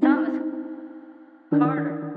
Thomas Carter.